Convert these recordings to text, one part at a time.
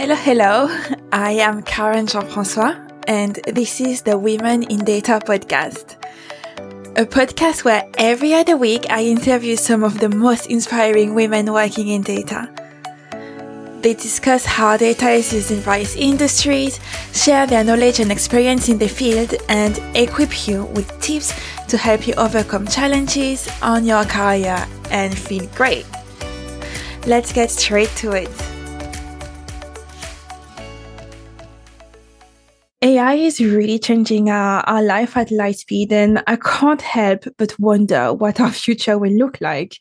Hello, hello. I am Karen Jean Francois, and this is the Women in Data podcast. A podcast where every other week I interview some of the most inspiring women working in data. They discuss how data is used in various industries, share their knowledge and experience in the field, and equip you with tips to help you overcome challenges on your career and feel great. Let's get straight to it. AI is really changing our, our life at light speed, and I can't help but wonder what our future will look like.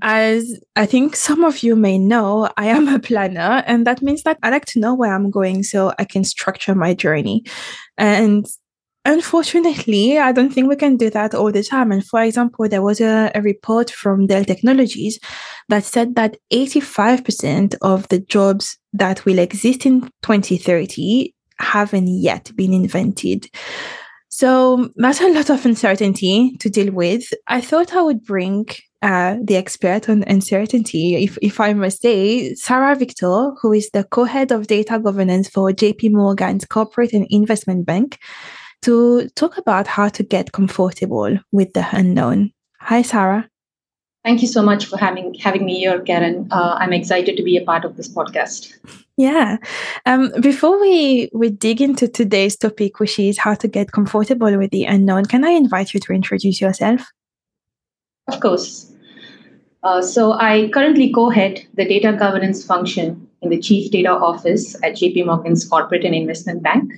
As I think some of you may know, I am a planner, and that means that I like to know where I'm going so I can structure my journey. And unfortunately, I don't think we can do that all the time. And for example, there was a, a report from Dell Technologies that said that 85% of the jobs that will exist in 2030 haven't yet been invented. So that's a lot of uncertainty to deal with. I thought I would bring uh, the expert on uncertainty, if, if I must say, Sarah Victor, who is the co-head of data governance for JP Morgan's corporate and investment bank, to talk about how to get comfortable with the unknown. Hi, Sarah. Thank you so much for having having me here, Karen. Uh, I'm excited to be a part of this podcast. Yeah. Um, before we we dig into today's topic, which is how to get comfortable with the unknown, can I invite you to introduce yourself? Of course. Uh, so I currently co-head the data governance function in the Chief Data Office at JP Morgan's Corporate and Investment Bank.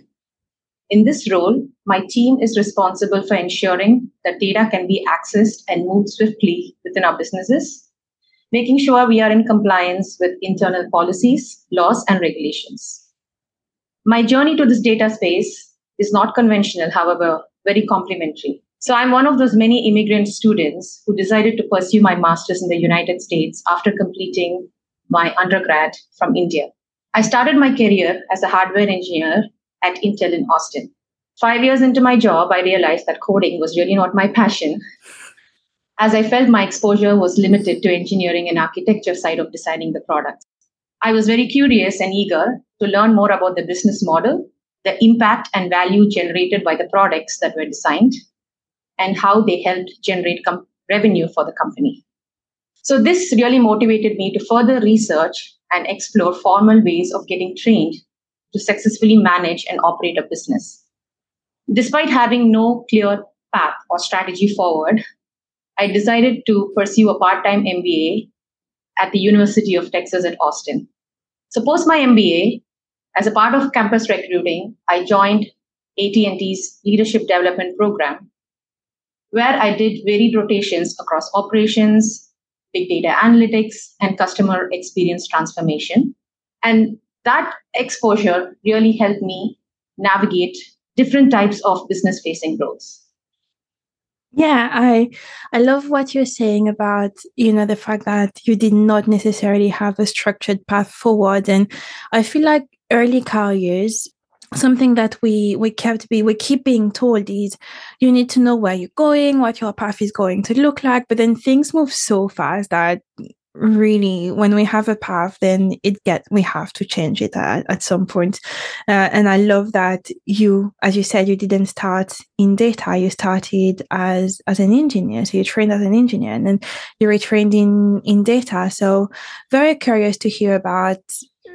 In this role, my team is responsible for ensuring that data can be accessed and moved swiftly within our businesses, making sure we are in compliance with internal policies, laws, and regulations. My journey to this data space is not conventional, however, very complementary. So I'm one of those many immigrant students who decided to pursue my master's in the United States after completing my undergrad from India. I started my career as a hardware engineer at Intel in Austin. Five years into my job, I realized that coding was really not my passion, as I felt my exposure was limited to engineering and architecture side of designing the products. I was very curious and eager to learn more about the business model, the impact and value generated by the products that were designed, and how they helped generate com- revenue for the company. So, this really motivated me to further research and explore formal ways of getting trained to successfully manage and operate a business. Despite having no clear path or strategy forward, I decided to pursue a part time MBA at the University of Texas at Austin. So post my MBA, as a part of campus recruiting, I joined AT&T's leadership development program, where I did varied rotations across operations, big data analytics, and customer experience transformation. And that exposure really helped me navigate different types of business facing roles. Yeah i i love what you're saying about you know the fact that you did not necessarily have a structured path forward. And i feel like early careers something that we we kept be we keep being told is you need to know where you're going what your path is going to look like. But then things move so fast that really when we have a path then it get we have to change it at, at some point. Uh, and i love that you as you said you didn't start in data. You started as as an engineer. So you trained as an engineer and then you retrained in in data. So very curious to hear about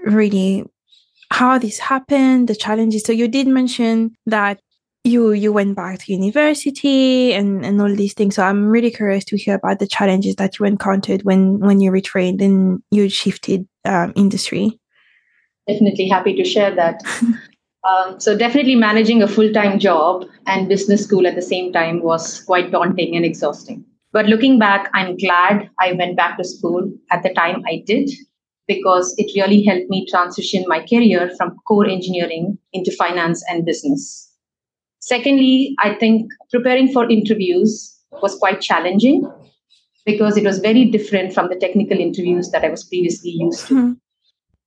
really how this happened the challenges. So you did mention that you you went back to university and and all these things. So i'm really curious to hear about the challenges that you encountered when when you retrained and you shifted um, industry. Definitely happy to share that. Um, so definitely managing a full-time job and business school at the same time was quite daunting and exhausting. But looking back i'm glad i went back to school at the time i did because it really helped me transition my career from core engineering into finance and business Secondly, I think preparing for interviews was quite challenging because it was very different from the technical interviews that I was previously used to. Mm-hmm.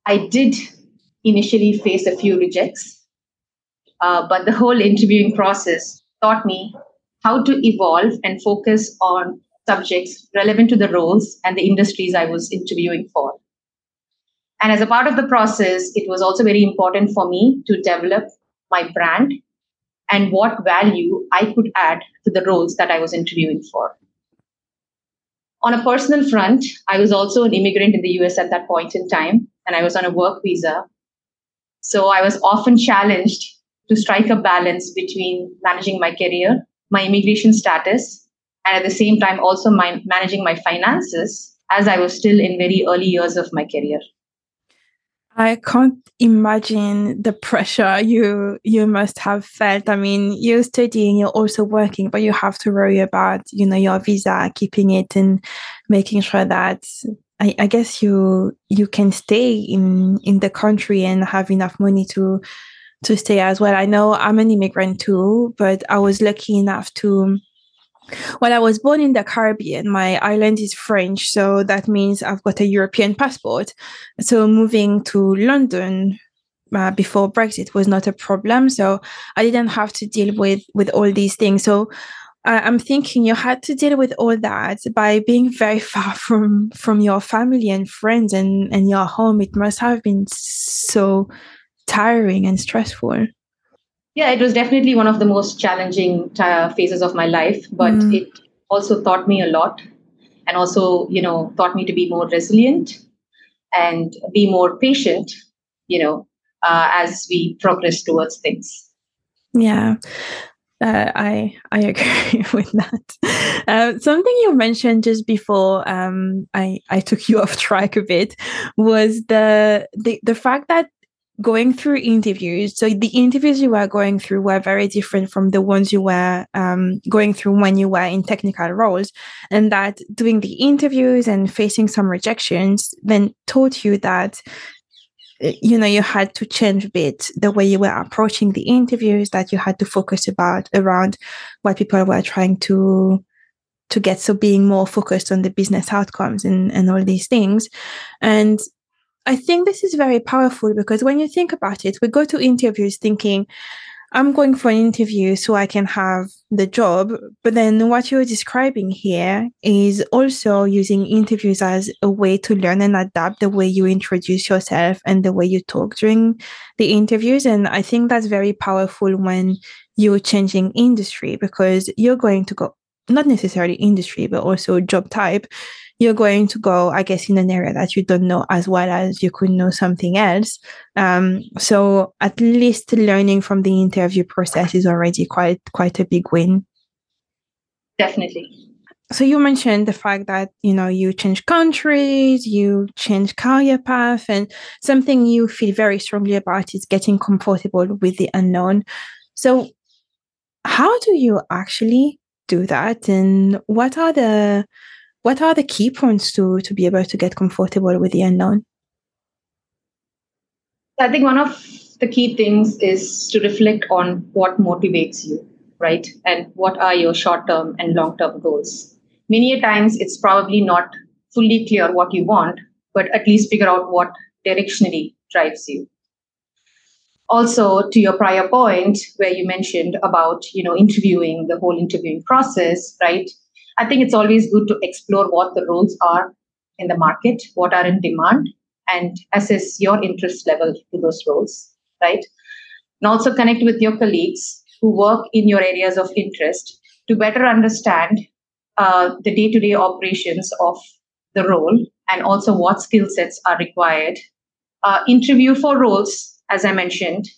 I did initially face a few rejects, uh, but the whole interviewing process taught me how to evolve and focus on subjects relevant to the roles and the industries I was interviewing for. And as a part of the process, it was also very important for me to develop my brand and what value I could add to the roles that I was interviewing for. On a personal front, I was also an immigrant in the US at that point in time, and I was on a work visa. So I was often challenged to strike a balance between managing my career, my immigration status, and at the same time also my, managing my finances as I was still in very early years of my career. I can't imagine the pressure you you must have felt. I mean, you're studying, you're also working, but you have to worry about, you know, your visa, keeping it and making sure that I, I guess you you can stay in in the country and have enough money to to stay as well. I know I'm an immigrant too, but I was lucky enough to well, I was born in the Caribbean. My island is French, so that means I've got a European passport. So moving to London uh, before Brexit was not a problem. So I didn't have to deal with with all these things. So uh, I'm thinking you had to deal with all that by being very far from from your family and friends and and your home. It must have been so tiring and stressful yeah, it was definitely one of the most challenging uh, phases of my life, but mm. it also taught me a lot and also, you know, taught me to be more resilient and be more patient, you know, uh, as we progress towards things. Yeah. Uh, I I agree with that. Uh, something you mentioned just before um, I I took you off track a bit was the the the fact that going through interviews so the interviews you were going through were very different from the ones you were um, going through when you were in technical roles and that doing the interviews and facing some rejections then taught you that eh, you know you had to change a bit the way you were approaching the interviews that you had to focus about around what people were trying to to get so being more focused on the business outcomes and, and all these things. And I think this is very powerful because when you think about it, we go to interviews thinking, I'm going for an interview so I can have the job. But then what you're describing here is also using interviews as a way to learn and adapt the way you introduce yourself and the way you talk during the interviews. And I think that's very powerful when you're changing industry because you're going to go, not necessarily industry, but also job type you're going to go, I guess, in an area that you don't know as well as you could know something else. Um, so at least learning from the interview process is already quite quite a big win. Definitely. So you mentioned the fact that you know you change countries, you change career path, and something you feel very strongly about is getting comfortable with the unknown. So how do you actually do that, and what are the what are the key points to to be able to get comfortable with the unknown? I think one of the key things is to reflect on what motivates you, right? And what are your short term and long term goals. Many a times it's probably not fully clear what you want, but at least figure out what directionally drives you. Also, to your prior point, where you mentioned about you know interviewing the whole interviewing process, right? I think it's always good to explore what the roles are in the market, what are in demand, and assess your interest level to those roles, right? And also connect with your colleagues who work in your areas of interest to better understand uh, the day to day operations of the role and also what skill sets are required. Uh, interview for roles, as I mentioned,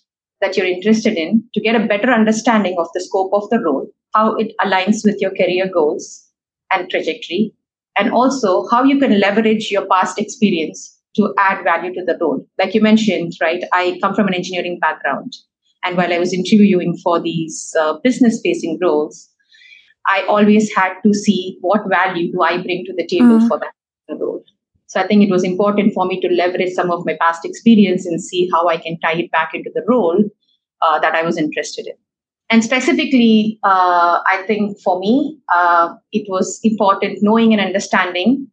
that you're interested in to get a better understanding of the scope of the role, how it aligns with your career goals, and trajectory, and also how you can leverage your past experience to add value to the role. Like you mentioned, right? I come from an engineering background. And while I was interviewing for these uh, business facing roles, I always had to see what value do I bring to the table mm. for that. So I think it was important for me to leverage some of my past experience and see how I can tie it back into the role uh, that I was interested in. And specifically, uh, I think for me, uh, it was important knowing and understanding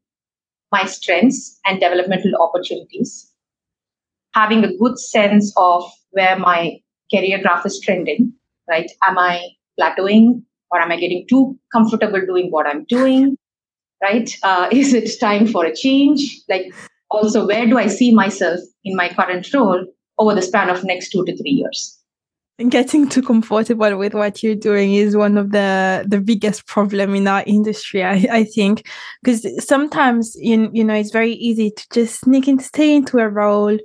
my strengths and developmental opportunities, having a good sense of where my career graph is trending, right? Am I plateauing or am I getting too comfortable doing what I'm doing, right? Uh, is it time for a change? Like also where do I see myself in my current role over the span of next two to three years. Getting too comfortable with what you're doing is one of the the biggest problem in our industry, I, I think, because sometimes you, you know it's very easy to just sneak and stay into a role.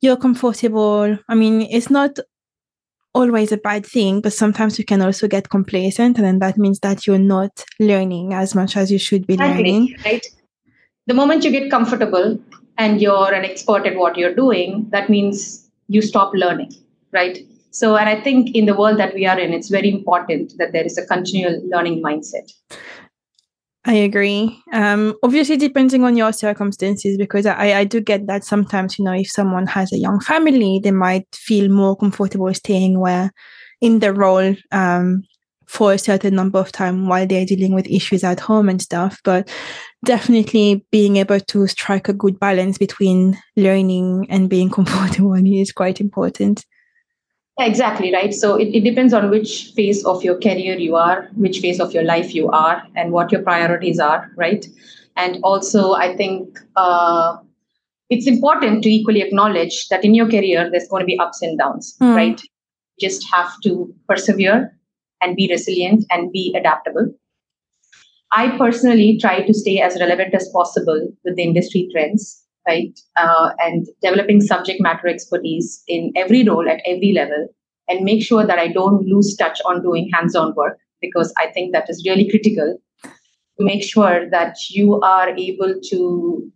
You're comfortable. I mean, it's not always a bad thing, but sometimes you can also get complacent, and then that means that you're not learning as much as you should be exactly, learning. Right. The moment you get comfortable and you're an expert at what you're doing, that means you stop learning, right? So, and I think in the world that we are in, it's very important that there is a continual learning mindset. I agree. Um, obviously, depending on your circumstances, because I, I do get that sometimes, you know, if someone has a young family, they might feel more comfortable staying where in the role um, for a certain number of time while they're dealing with issues at home and stuff. But definitely being able to strike a good balance between learning and being comfortable is quite important. Exactly, right. So it, it depends on which phase of your career you are, which phase of your life you are, and what your priorities are, right? And also, I think uh, it's important to equally acknowledge that in your career, there's going to be ups and downs, mm. right? You just have to persevere and be resilient and be adaptable. I personally try to stay as relevant as possible with the industry trends right? Uh, and developing subject matter expertise in every role at every level and make sure that I don't lose touch on doing hands on work because I think that is really critical to make sure that you are able to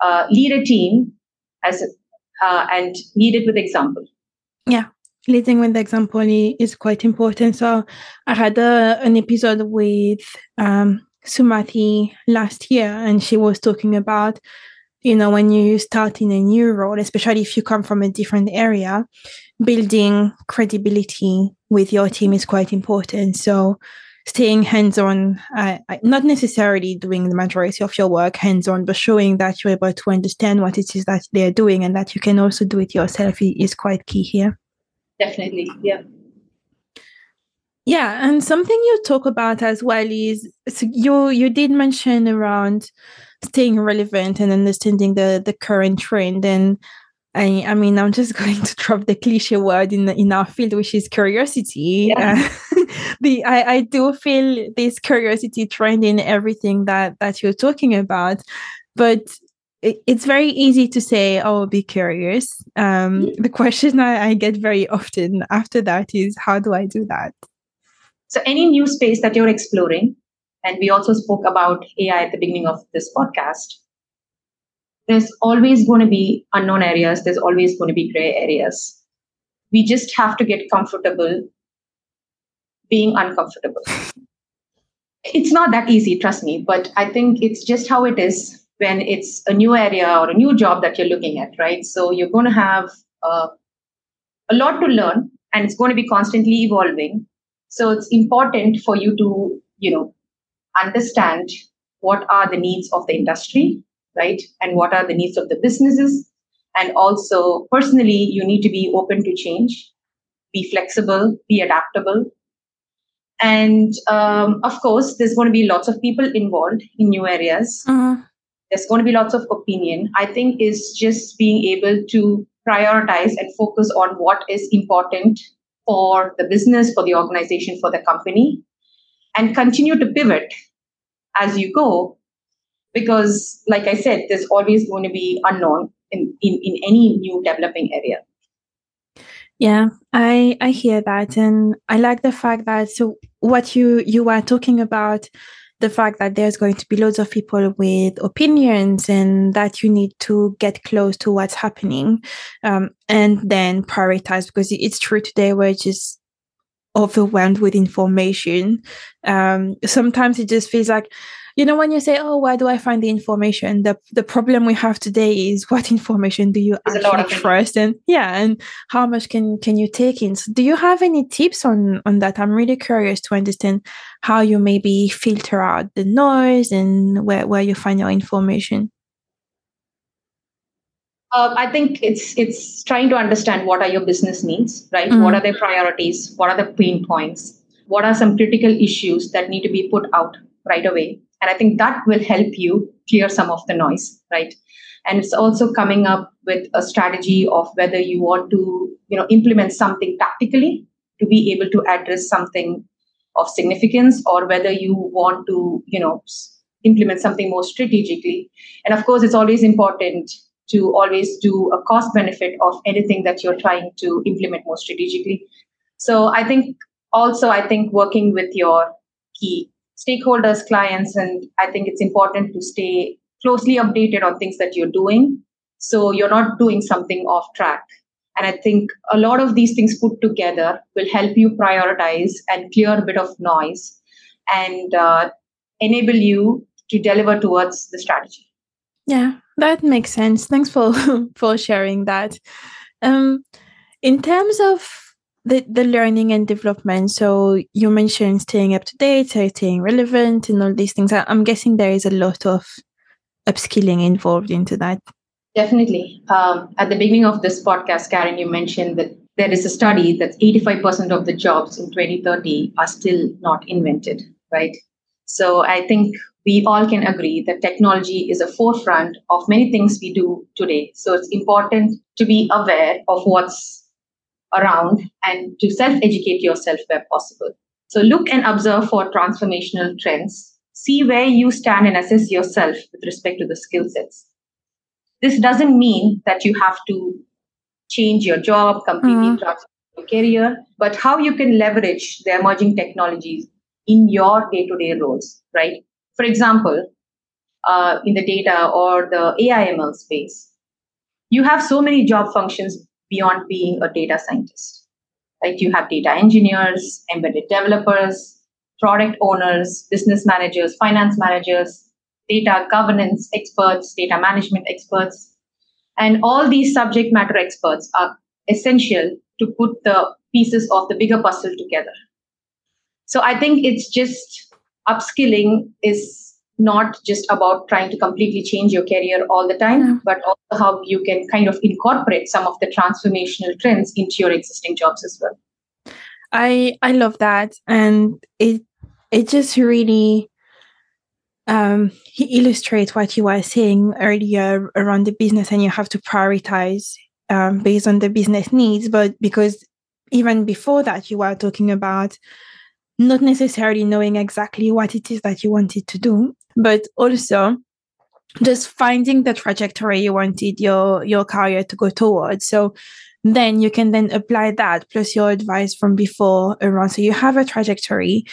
uh, lead a team as uh, and lead it with example. Yeah, leading with example is quite important. So I had a, an episode with um, Sumati last year, and she was talking about you know, when you start in a new role, especially if you come from a different area, building credibility with your team is quite important. So, staying hands on, uh, not necessarily doing the majority of your work hands on, but showing that you're able to understand what it is that they're doing and that you can also do it yourself is quite key here. Definitely. Yeah. Yeah, and something you talk about as well is so you you did mention around staying relevant and understanding the the current trend and I, I mean, I'm just going to drop the cliche word in in our field, which is curiosity. Yeah. Uh, the I, I do feel this curiosity trend in everything that that you're talking about, but it, it's very easy to say, "Oh, be curious." Um, mm-hmm. The question I, I get very often after that is, "How do I do that?" So, any new space that you're exploring, and we also spoke about AI at the beginning of this podcast. There's always going to be unknown areas, there's always going to be gray areas. We just have to get comfortable being uncomfortable. it's not that easy, trust me, but I think it's just how it is when it's a new area or a new job that you're looking at, right? So you're going to have uh, a lot to learn and it's going to be constantly evolving. So it's important for you to, you know, understand what are the needs of the industry, right? And what are the needs of the businesses. And also, personally, you need to be open to change, be flexible, be adaptable. And um, of course, there's going to be lots of people involved in new areas. Uh-huh. There's going to be lots of opinion. I think is just being able to prioritize and focus on what is important for the business, for the organization, for the company, and continue to pivot as you go because like i said there's always going to be unknown in, in, in any new developing area. Yeah i i hear that and i like the fact that so what you you are talking about the fact that there's going to be loads of people with opinions and that you need to get close to what's happening um, and then prioritize because it's true today we're just overwhelmed with information. Um, sometimes it just feels like, you know, when you say, "Oh, where do I find the information?" the The problem we have today is what information do you There's actually trust, and yeah, and how much can can you take in? So do you have any tips on on that? I'm really curious to understand how you maybe filter out the noise and where where you find your information. Uh, I think it's it's trying to understand what are your business needs, right? Mm. What are their priorities? What are the pain points? What are some critical issues that need to be put out right away? And I think that will help you clear some of the noise, right? And it's also coming up with a strategy of whether you want to, you know, implement something tactically to be able to address something of significance or whether you want to, you know, implement something more strategically. And of course, it's always important to always do a cost benefit of anything that you're trying to implement more strategically. So I think also, I think working with your key stakeholders, clients, and I think it's important to stay closely updated on things that you're doing. So you're not doing something off track. And I think a lot of these things put together will help you prioritize and clear a bit of noise and uh, enable you to deliver towards the strategy. Yeah, that makes sense. Thanks for for sharing that. Um, in terms of the, the learning and development, so you mentioned staying up to date, staying relevant, and all these things. I'm guessing there is a lot of upskilling involved into that. Definitely. Um, at the beginning of this podcast, Karen, you mentioned that there is a study that 85% of the jobs in 2030 are still not invented, right? So I think we all can agree that technology is a forefront of many things we do today. So it's important to be aware of what's around and to self educate yourself where possible. So look and observe for transformational trends. See where you stand and assess yourself with respect to the skill sets. This doesn't mean that you have to change your job, completely mm-hmm. transform your career, but how you can leverage the emerging technologies in your day to day roles, right? For example, uh, in the data or the AIML space, you have so many job functions beyond being a data scientist. Right? You have data engineers, embedded developers, product owners, business managers, finance managers, data governance experts, data management experts. And all these subject matter experts are essential to put the pieces of the bigger puzzle together. So I think it's just upskilling is not just about trying to completely change your career all the time, yeah. but also how you can kind of incorporate some of the transformational trends into your existing jobs as well. I I love that, and it it just really um, he illustrates what you were saying earlier around the business, and you have to prioritize um, based on the business needs. But because even before that, you were talking about not necessarily knowing exactly what it is that you wanted to do, but also just finding the trajectory you wanted your your career to go towards. So then you can then apply that plus your advice from before around. So you have a trajectory,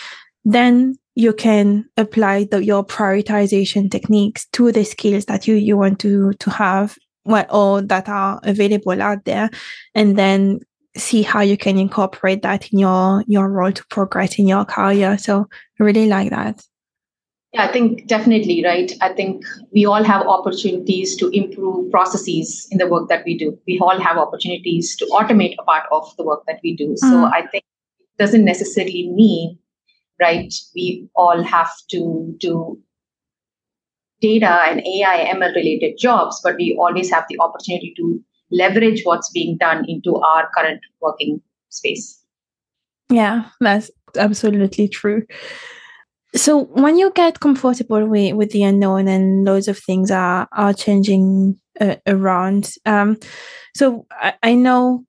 then you can apply the, your prioritization techniques to the skills that you you want to to have well or that are available out there and then see how you can incorporate that in your your role to progress in your career. So I really like that. Yeah i think definitely right? I think we all have opportunities to improve processes in the work that we do. We all have opportunities to automate a part of the work that we do. So mm. i think it doesn't necessarily mean right we all have to do data and ai ml related jobs but we always have the opportunity to leverage what's being done into our current working space. Yeah, that's absolutely true. So when you get comfortable with, with the unknown and loads of things are are changing uh, around, um, so I, I know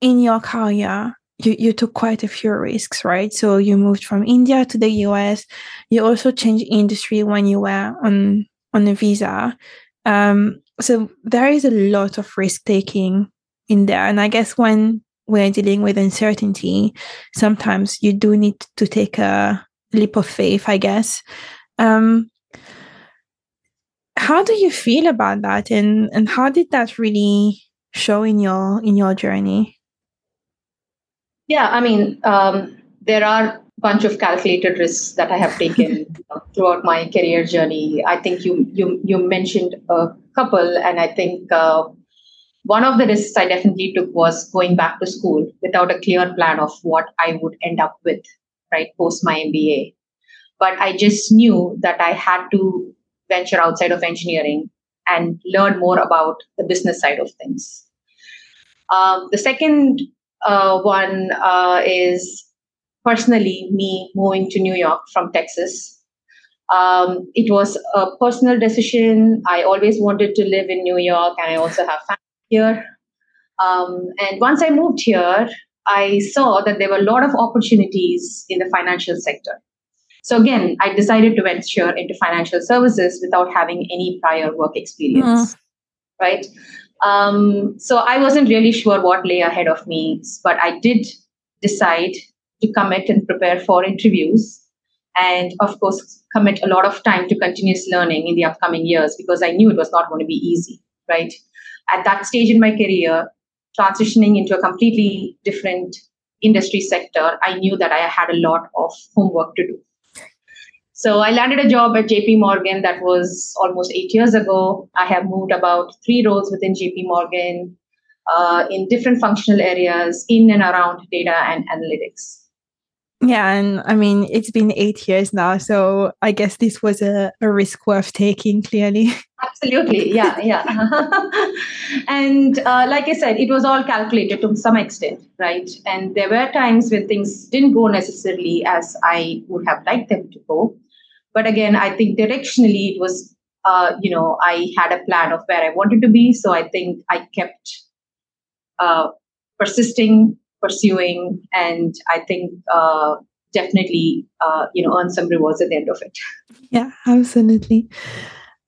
in your career you, you took quite a few risks, right? So you moved from India to the US. You also changed industry when you were on on a visa. Um, so there is a lot of risk taking in there. And I guess when we're dealing with uncertainty, sometimes you do need to take a leap of faith, I guess. Um, how do you feel about that and, and how did that really show in your in your journey? Yeah, I mean, um, there are a bunch of calculated risks that I have taken throughout my career journey. I think you you you mentioned a couple, and I think uh, one of the risks I definitely took was going back to school without a clear plan of what I would end up with, right, post my MBA. But I just knew that I had to venture outside of engineering and learn more about the business side of things. Um, the second uh, one uh, is personally me moving to New York from Texas. Um, it was a personal decision. I always wanted to live in New York, and I also have family here. Um, and once I moved here, I saw that there were a lot of opportunities in the financial sector. So again, I decided to venture into financial services without having any prior work experience. Mm. Right. Um, so I wasn't really sure what lay ahead of me, but I did decide to commit and prepare for interviews and of course commit a lot of time to continuous learning in the upcoming years because i knew it was not going to be easy right? At that stage in my career transitioning into a completely different industry sector i knew that i had a lot of homework to do. So i landed a job at jp morgan that was almost eight years ago. I have moved about three roles within jp morgan uh, in different functional areas in and around data and analytics yeah, and I mean, it's been eight years now, so I guess this was a, a risk worth taking, clearly. Absolutely, yeah, yeah. and uh, like I said, it was all calculated to some extent, right? And there were times when things didn't go necessarily as I would have liked them to go. But again, I think directionally it was, uh, you know, I had a plan of where I wanted to be. So I think I kept uh, persisting pursuing, and I think uh, definitely uh, you know earn some rewards at the end of it. Yeah, absolutely.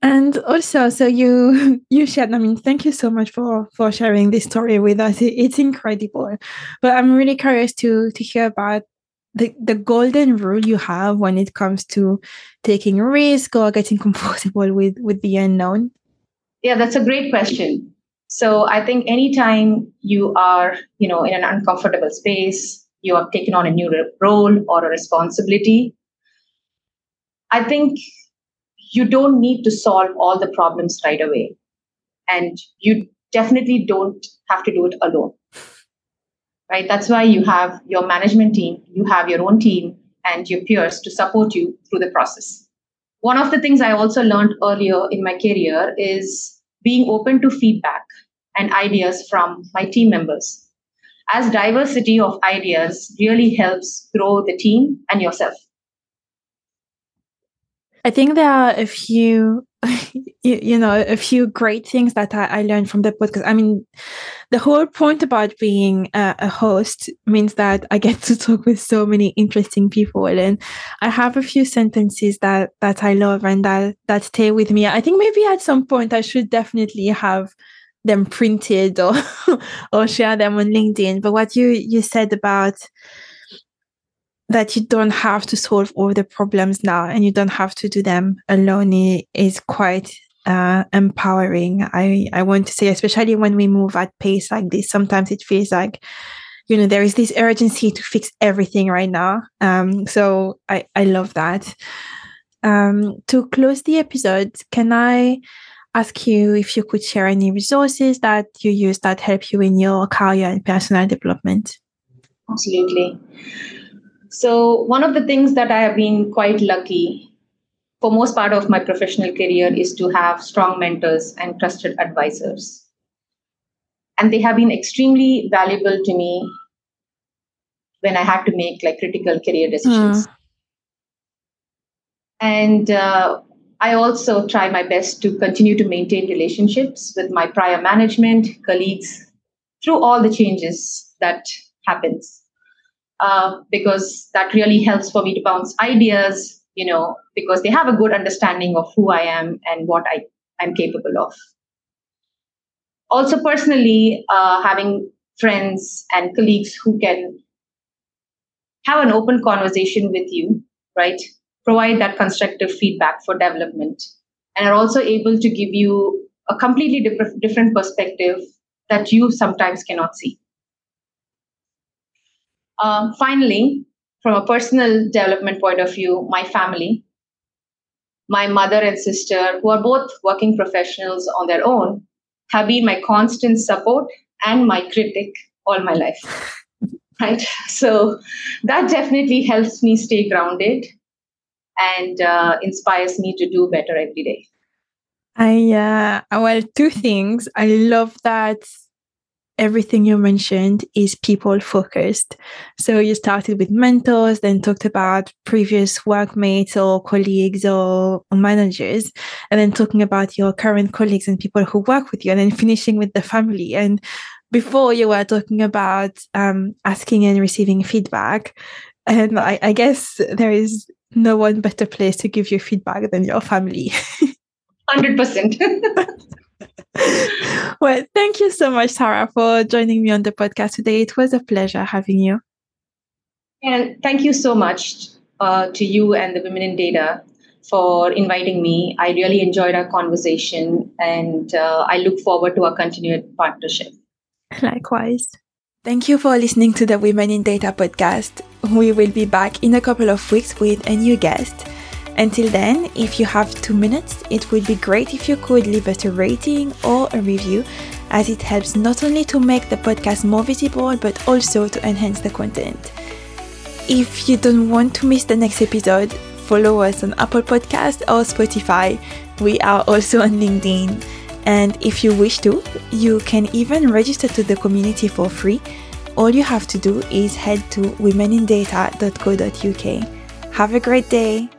And also, so you you shared. I mean, thank you so much for for sharing this story with us. It, it's incredible. But I'm really curious to to hear about the, the golden rule you have when it comes to taking a risk or getting comfortable with with the unknown yeah that's a great question so I think anytime you are, you know, in an uncomfortable space, you have taken on a new role or a responsibility, I think you don't need to solve all the problems right away. And you definitely don't have to do it alone. Right? That's why you have your management team, you have your own team and your peers to support you through the process. One of the things I also learned earlier in my career is being open to feedback and ideas from my team members. As diversity of ideas really helps grow the team and yourself. I think there are a few, you, you know, a few great things that I, I, learned from the podcast. I mean, the whole point about being a, a, host means that I get to talk with so many interesting people, and I have a few sentences that that I love and that that stay with me. I think maybe at some point I should definitely have them printed or or share them on LinkedIn. But what you you said about that you don't have to solve all the problems now and you don't have to do them alone is quite uh, empowering. I, I want to say, especially when we move at pace like this, sometimes it feels like, you know, there is this urgency to fix everything right now. Um, so I, I love that. Um, to close the episode, can I ask you if you could share any resources that you use that help you in your career and personal development. Absolutely. So, one of the things that I have been quite lucky for most part of my professional career is to have strong mentors and trusted advisors. And they have been extremely valuable to me when I had to make like critical career decisions. Mm. And uh, I also try my best to continue to maintain relationships with my prior management, colleagues, through all the changes that happens. Uh, because that really helps for me to bounce ideas, you know, because they have a good understanding of who I am and what I, I'm capable of. Also, personally, uh, having friends and colleagues who can have an open conversation with you, right? provide that constructive feedback for development and are also able to give you a completely different perspective that you sometimes cannot see. Uh, finally, from a personal development point of view, my family, my mother and sister, who are both working professionals on their own, have been my constant support and my critic all my life. right? So that definitely helps me stay grounded and uh, inspires me to do better every day. I uh, well, two things. I love that everything you mentioned is people focused. So you started with mentors, then talked about previous workmates or colleagues or managers, and then talking about your current colleagues and people who work with you, and then finishing with the family. And before you were talking about um, asking and receiving feedback. And I, I guess there is no one better place to give you feedback than your family. 100%. well, thank you so much, Sarah, for joining me on the podcast today. It was a pleasure having you. And thank you so much uh, to you and the Women in Data for inviting me. I really enjoyed our conversation and uh, I look forward to our continued partnership. Likewise. Thank you for listening to the Women in Data podcast. We will be back in a couple of weeks with a new guest. Until then, if you have two minutes, it would be great if you could leave us a rating or a review, as it helps not only to make the podcast more visible but also to enhance the content. If you don't want to miss the next episode, follow us on Apple Podcast or Spotify. We are also on LinkedIn. And if you wish to, you can even register to the community for free. All you have to do is head to womenindata.co.uk. Have a great day.